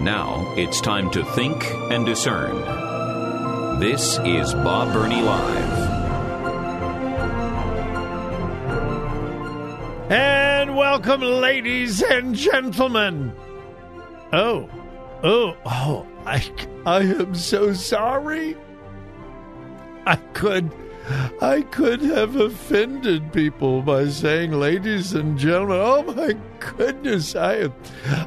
Now it's time to think and discern. This is Bob Burney Live. And welcome, ladies and gentlemen. Oh, oh, oh, I, I am so sorry. I could, I could have offended people by saying, ladies and gentlemen. Oh my goodness, I am,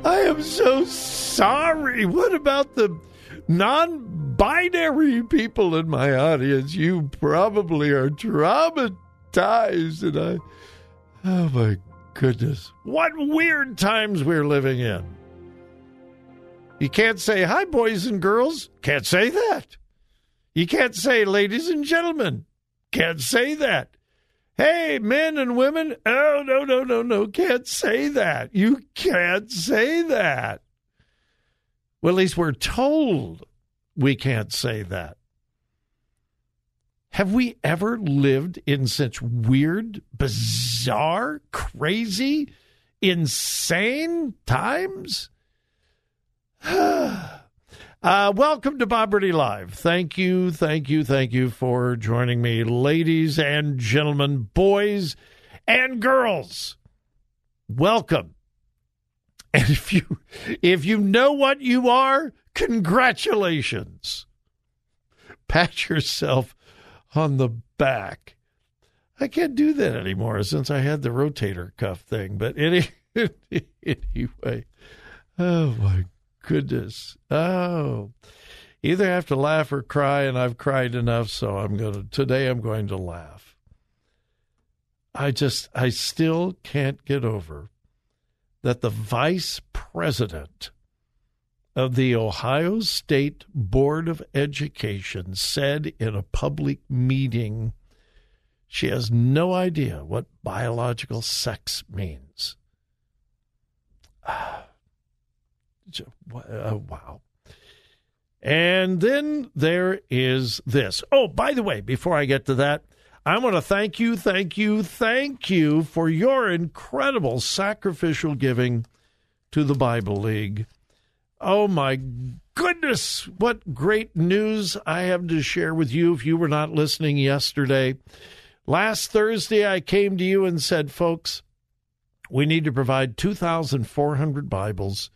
I am so sorry. What about the non-binary people in my audience? You probably are traumatized, and I. Oh my goodness. What weird times we're living in. You can't say, hi, boys and girls. Can't say that. You can't say, ladies and gentlemen. Can't say that. Hey, men and women. Oh, no, no, no, no. Can't say that. You can't say that. Well, at least we're told we can't say that. Have we ever lived in such weird, bizarre, crazy, insane times? uh, welcome to Bob Burney Live. Thank you, thank you, thank you for joining me, ladies and gentlemen, boys and girls. Welcome. And if you if you know what you are, congratulations. Pat yourself on the back. I can't do that anymore since I had the rotator cuff thing. But any, anyway, oh my goodness. Oh, either have to laugh or cry, and I've cried enough, so I'm going to, today I'm going to laugh. I just, I still can't get over that the vice president of the Ohio State Board of Education said in a public meeting she has no idea what biological sex means. Ah. Uh, wow. And then there is this. Oh, by the way, before I get to that, I want to thank you, thank you, thank you for your incredible sacrificial giving to the Bible League. Oh my goodness, what great news I have to share with you if you were not listening yesterday. Last Thursday, I came to you and said, folks, we need to provide 2,400 Bibles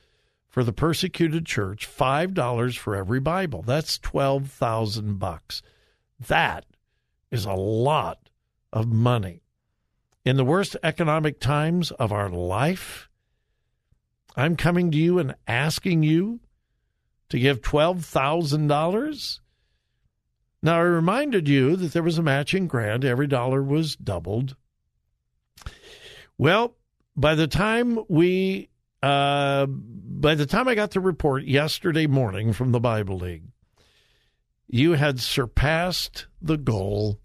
for the persecuted church, $5 for every Bible. That's 12,000 bucks. That is a lot of money. In the worst economic times of our life, I'm coming to you and asking you to give $12,000? Now, I reminded you that there was a matching grant, every dollar was doubled. Well, by the time we, uh, by the time I got the report yesterday morning from the Bible League, you had surpassed the goal,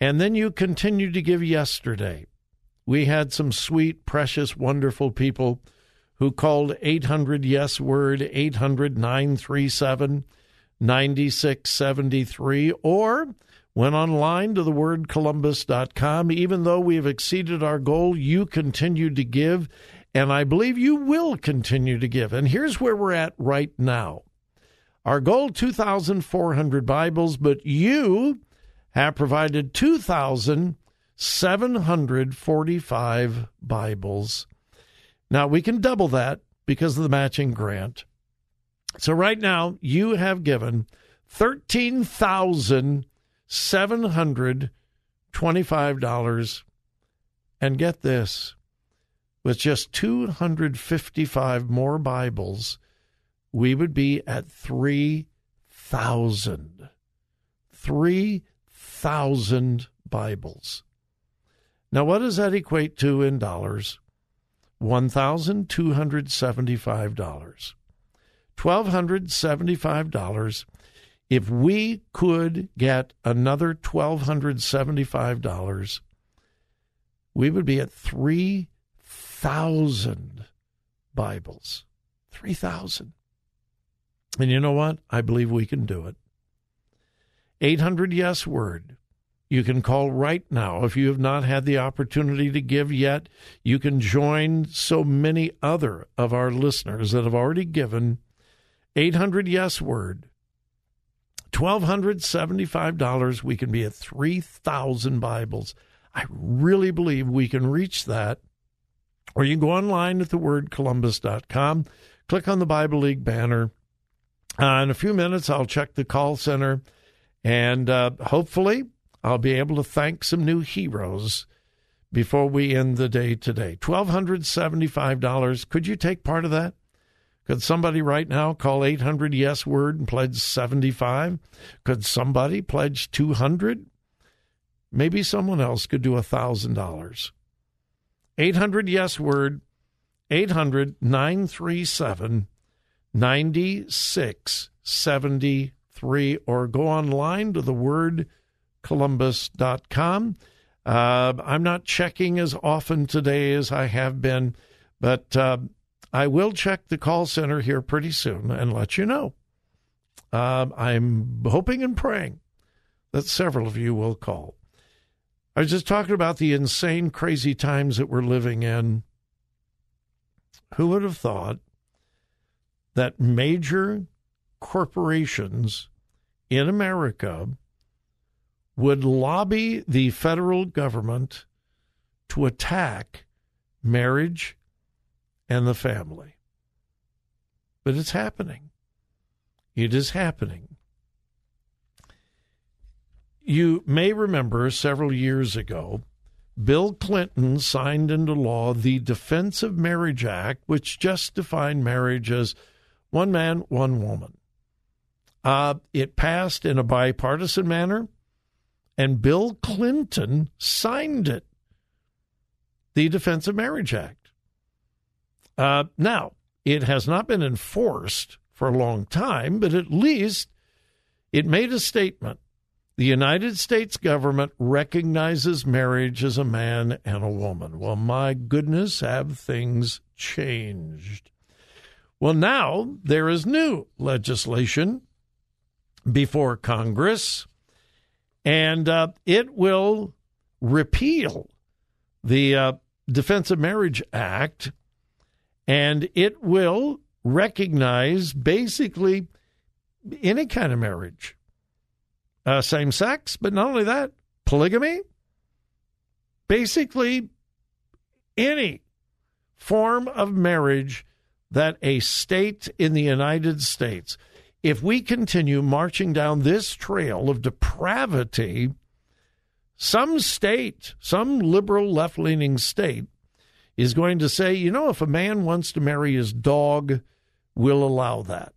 and then you continued to give yesterday. We had some sweet, precious, wonderful people who called 800 Yes Word, 800 937 9673, or went online to thewordcolumbus.com. Even though we have exceeded our goal, you continued to give, and I believe you will continue to give. And here's where we're at right now. Our goal 2,400 Bibles, but you have provided 2,745 Bibles. Now, we can double that because of the matching grant. So, right now, you have given $13,725. And get this with just 255 more Bibles, we would be at 3,000. 3,000 Bibles. Now, what does that equate to in dollars? $1,275. $1,275. If we could get another $1,275, we would be at 3,000 Bibles. 3,000. And you know what? I believe we can do it. 800 Yes Word. You can call right now. If you have not had the opportunity to give yet, you can join so many other of our listeners that have already given. 800 Yes Word. $1,275. We can be at 3,000 Bibles. I really believe we can reach that. Or you can go online at thewordcolumbus.com, click on the Bible League banner. Uh, in a few minutes, I'll check the call center, and uh, hopefully, I'll be able to thank some new heroes before we end the day today. $1,275. Could you take part of that? Could somebody right now call 800 Yes Word and pledge 75? Could somebody pledge 200? Maybe someone else could do $1,000. 800 Yes Word, 800 937 9673, or go online to thewordcolumbus.com. Uh, I'm not checking as often today as I have been, but uh, I will check the call center here pretty soon and let you know. Uh, I'm hoping and praying that several of you will call. I was just talking about the insane, crazy times that we're living in. Who would have thought that major corporations in America would lobby the federal government to attack marriage and the family. But it's happening. It is happening. You may remember several years ago, Bill Clinton signed into law the Defense of Marriage Act, which just defined marriage as one man, one woman. Uh, it passed in a bipartisan manner, and Bill Clinton signed it, the Defense of Marriage Act. Uh, now, it has not been enforced for a long time, but at least it made a statement. The United States government recognizes marriage as a man and a woman. Well, my goodness, have things changed? Well, now there is new legislation before Congress, and uh, it will repeal the uh, Defense of Marriage Act and it will recognize basically any kind of marriage, uh, same sex, but not only that, polygamy, basically any form of marriage that a state in the United States, if we continue marching down this trail of depravity, some state, some liberal left leaning state, is going to say, you know, if a man wants to marry his dog, we'll allow that.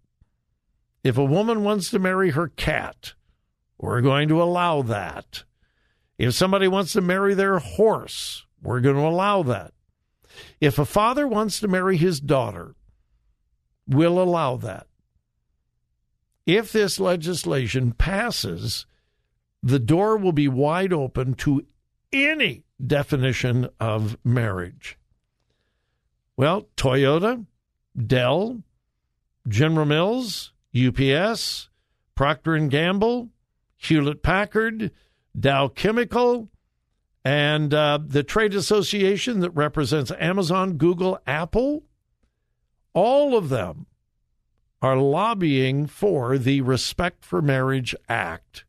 If a woman wants to marry her cat, we're going to allow that. If somebody wants to marry their horse, we're going to allow that. If a father wants to marry his daughter, we'll allow that. If this legislation passes, the door will be wide open to any definition of marriage. Well, Toyota, Dell, General Mills, UPS, Procter and Gamble, Hewlett Packard, Dow Chemical, and uh, the trade association that represents Amazon, Google, Apple, all of them are lobbying for the Respect for Marriage Act,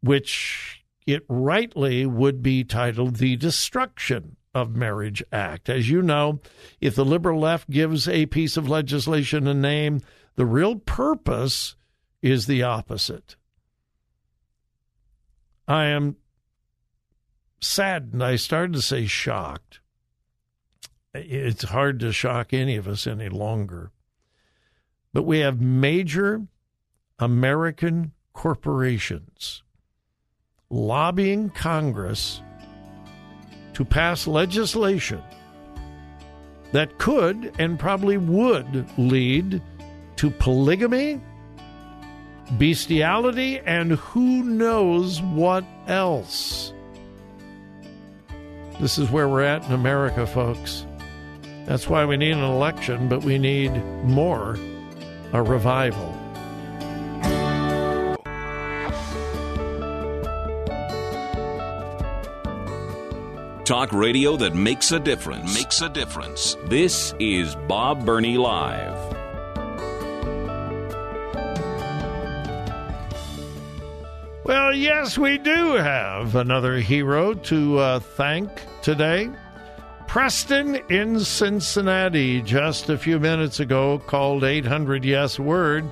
which it rightly would be titled the Destruction of Marriage Act. As you know, if the liberal left gives a piece of legislation a name, the real purpose is the opposite. I am saddened. I started to say shocked. It's hard to shock any of us any longer. But we have major American corporations lobbying Congress to pass legislation that could and probably would lead to polygamy, bestiality, and who knows what else. This is where we're at in America, folks. That's why we need an election, but we need more a revival. Talk radio that makes a difference. Makes a difference. This is Bob Burney Live. Yes, we do have another hero to uh, thank today. Preston in Cincinnati just a few minutes ago called 800 Yes Word.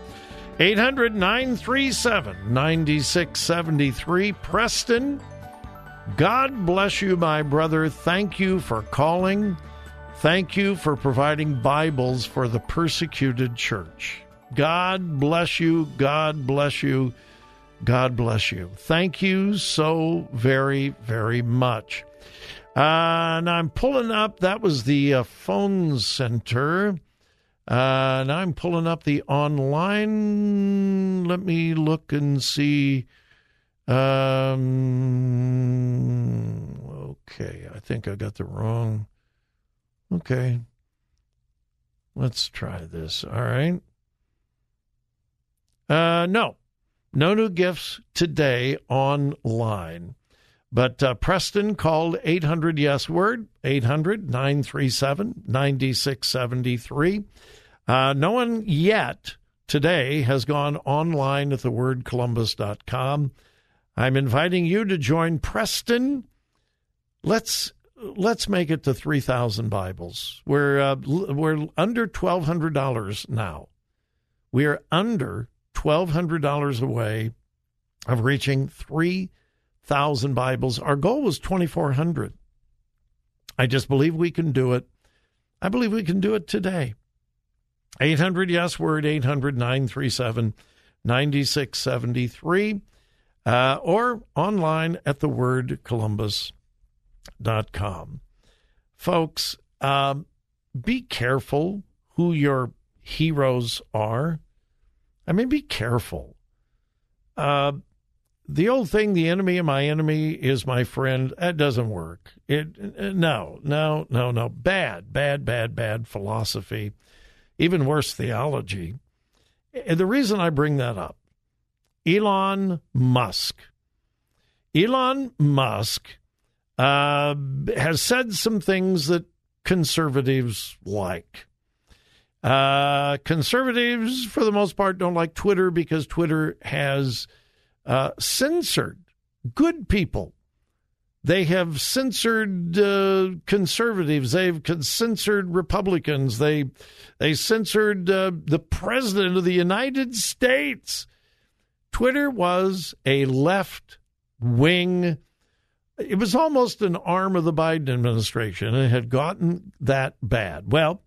800 937 9673. Preston, God bless you, my brother. Thank you for calling. Thank you for providing Bibles for the persecuted church. God bless you. God bless you. God bless you. Thank you so very, very much. Uh, now I'm pulling up, that was the uh, phone center. Uh, now I'm pulling up the online. Let me look and see. Um, okay, I think I got the wrong. Okay. Let's try this. All right. Uh, no, no new gifts today online. But uh, Preston called 800 Yes Word, 800 937 9673. Uh, no one yet today has gone online at thewordcolumbus.com. I'm inviting you to join Preston. Let's let's make it to 3,000 Bibles. We're uh, we're under $1,200 now. We are under $1,200 away of reaching 3,000 Bibles. Our goal was 2,400. I just believe we can do it. I believe we can do it today. 800 Yes Word, 800 937 9673, uh, or online at thewordcolumbus.com. Folks, um, be careful who your heroes are. I mean, be careful. Uh, the old thing, the enemy of my enemy is my friend, that doesn't work. It no, no, no, no. Bad, bad, bad, bad philosophy. Even worse theology. And the reason I bring that up, Elon Musk. Elon Musk uh, has said some things that conservatives like. Uh, conservatives, for the most part, don't like Twitter because Twitter has uh, censored good people. They have censored uh, conservatives. They've censored Republicans. They they censored uh, the president of the United States. Twitter was a left wing. It was almost an arm of the Biden administration. It had gotten that bad. Well,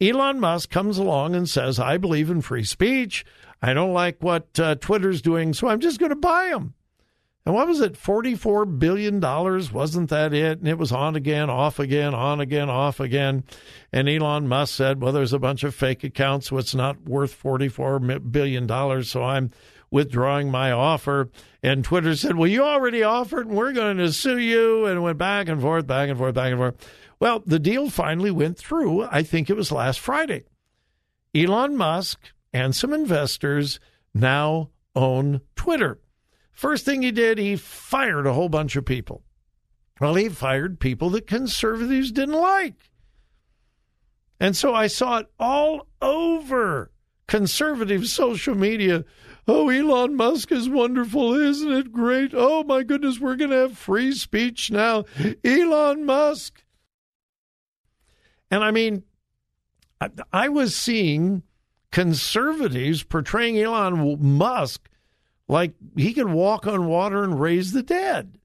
Elon Musk comes along and says, I believe in free speech. I don't like what uh, Twitter's doing, so I'm just going to buy them. And what was it? $44 billion? Wasn't that it? And it was on again, off again, on again, off again. And Elon Musk said, well, there's a bunch of fake accounts, so it's not worth $44 billion, so I'm withdrawing my offer. And Twitter said, well, you already offered, and we're going to sue you. And it went back and forth, back and forth, back and forth. Well, the deal finally went through. I think it was last Friday. Elon Musk and some investors now own Twitter. First thing he did, he fired a whole bunch of people. Well, he fired people that conservatives didn't like. And so I saw it all over conservative social media. Oh, Elon Musk is wonderful. Isn't it great? Oh, my goodness, we're going to have free speech now. Elon Musk. And I mean, I, was seeing conservatives portraying Elon Musk like he could walk on water and raise the dead.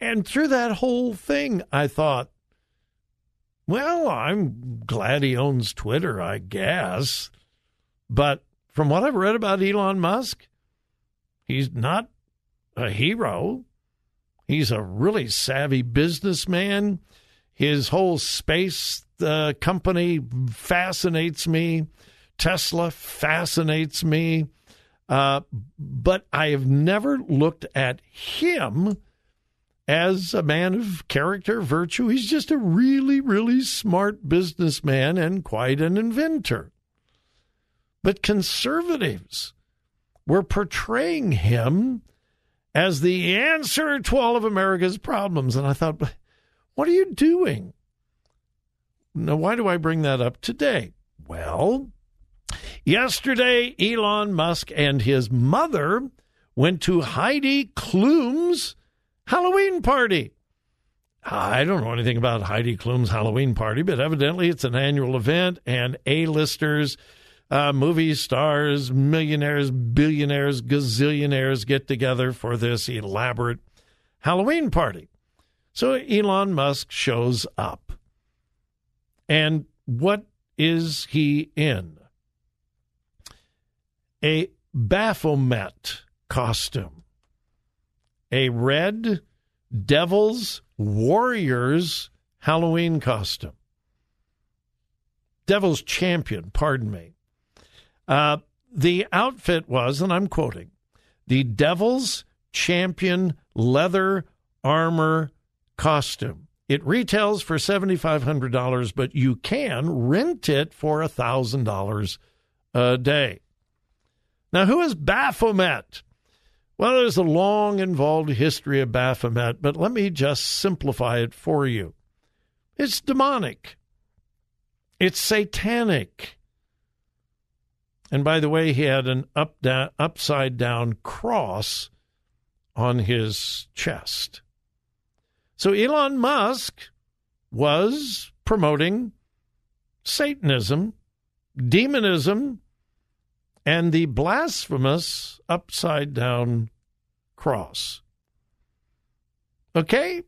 And through that whole thing, I thought, well, I'm glad he owns Twitter, I guess. But from what I've read about Elon Musk, he's not a hero. He's a really savvy businessman. His whole space uh, company fascinates me. Tesla fascinates me. Uh, but I have never looked at him as a man of character, virtue. He's just a really, really smart businessman and quite an inventor. But conservatives were portraying him as the answer to all of America's problems. And I thought, what are you doing? Now, why do I bring that up today? Well, yesterday, Elon Musk and his mother went to Heidi Klum's Halloween party. I don't know anything about Heidi Klum's Halloween party, but evidently it's an annual event, and A-listers, uh, movie stars, millionaires, billionaires, gazillionaires get together for this elaborate Halloween party. So Elon Musk shows up. And what is he in? A Baphomet costume a red Devil's Warriors Halloween costume. Devil's Champion, pardon me. Uh, the outfit was, and I'm quoting, the Devil's Champion leather armor costume. It retails for $7,500, but you can rent it for $1,000 a day. Now, who is Baphomet? Well, there's a long, involved history of Baphomet, but let me just simplify it for you. It's demonic, it's satanic. And by the way, he had an up down, upside down cross on his chest. So Elon Musk was promoting Satanism, demonism, and the blasphemous upside down cross. Okay?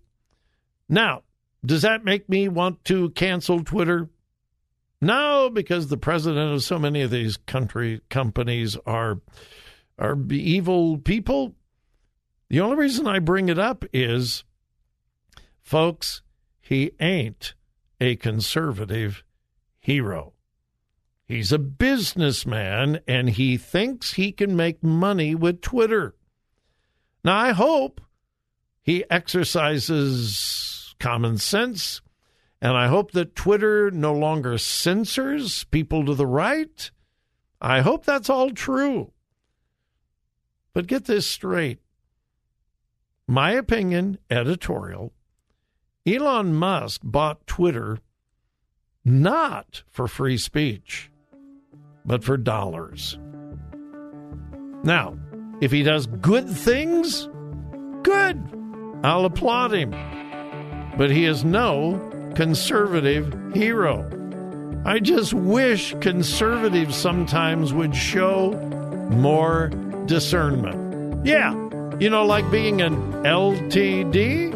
Now, does that make me want to cancel Twitter? No, because the president of so many of these country companies are are evil people. The only reason I bring it up is folks, he ain't a conservative hero. He's a businessman and he thinks he can make money with Twitter. Now, I hope he exercises common sense, and I hope that Twitter no longer censors people to the right. I hope that's all true. But get this straight. My opinion, editorial Elon Musk bought Twitter not for free speech but for dollars. Now, if he does good things, good. I'll applaud him. But he is no conservative hero. I just wish conservatives sometimes would show more discernment. Yeah, you know, like being an LTD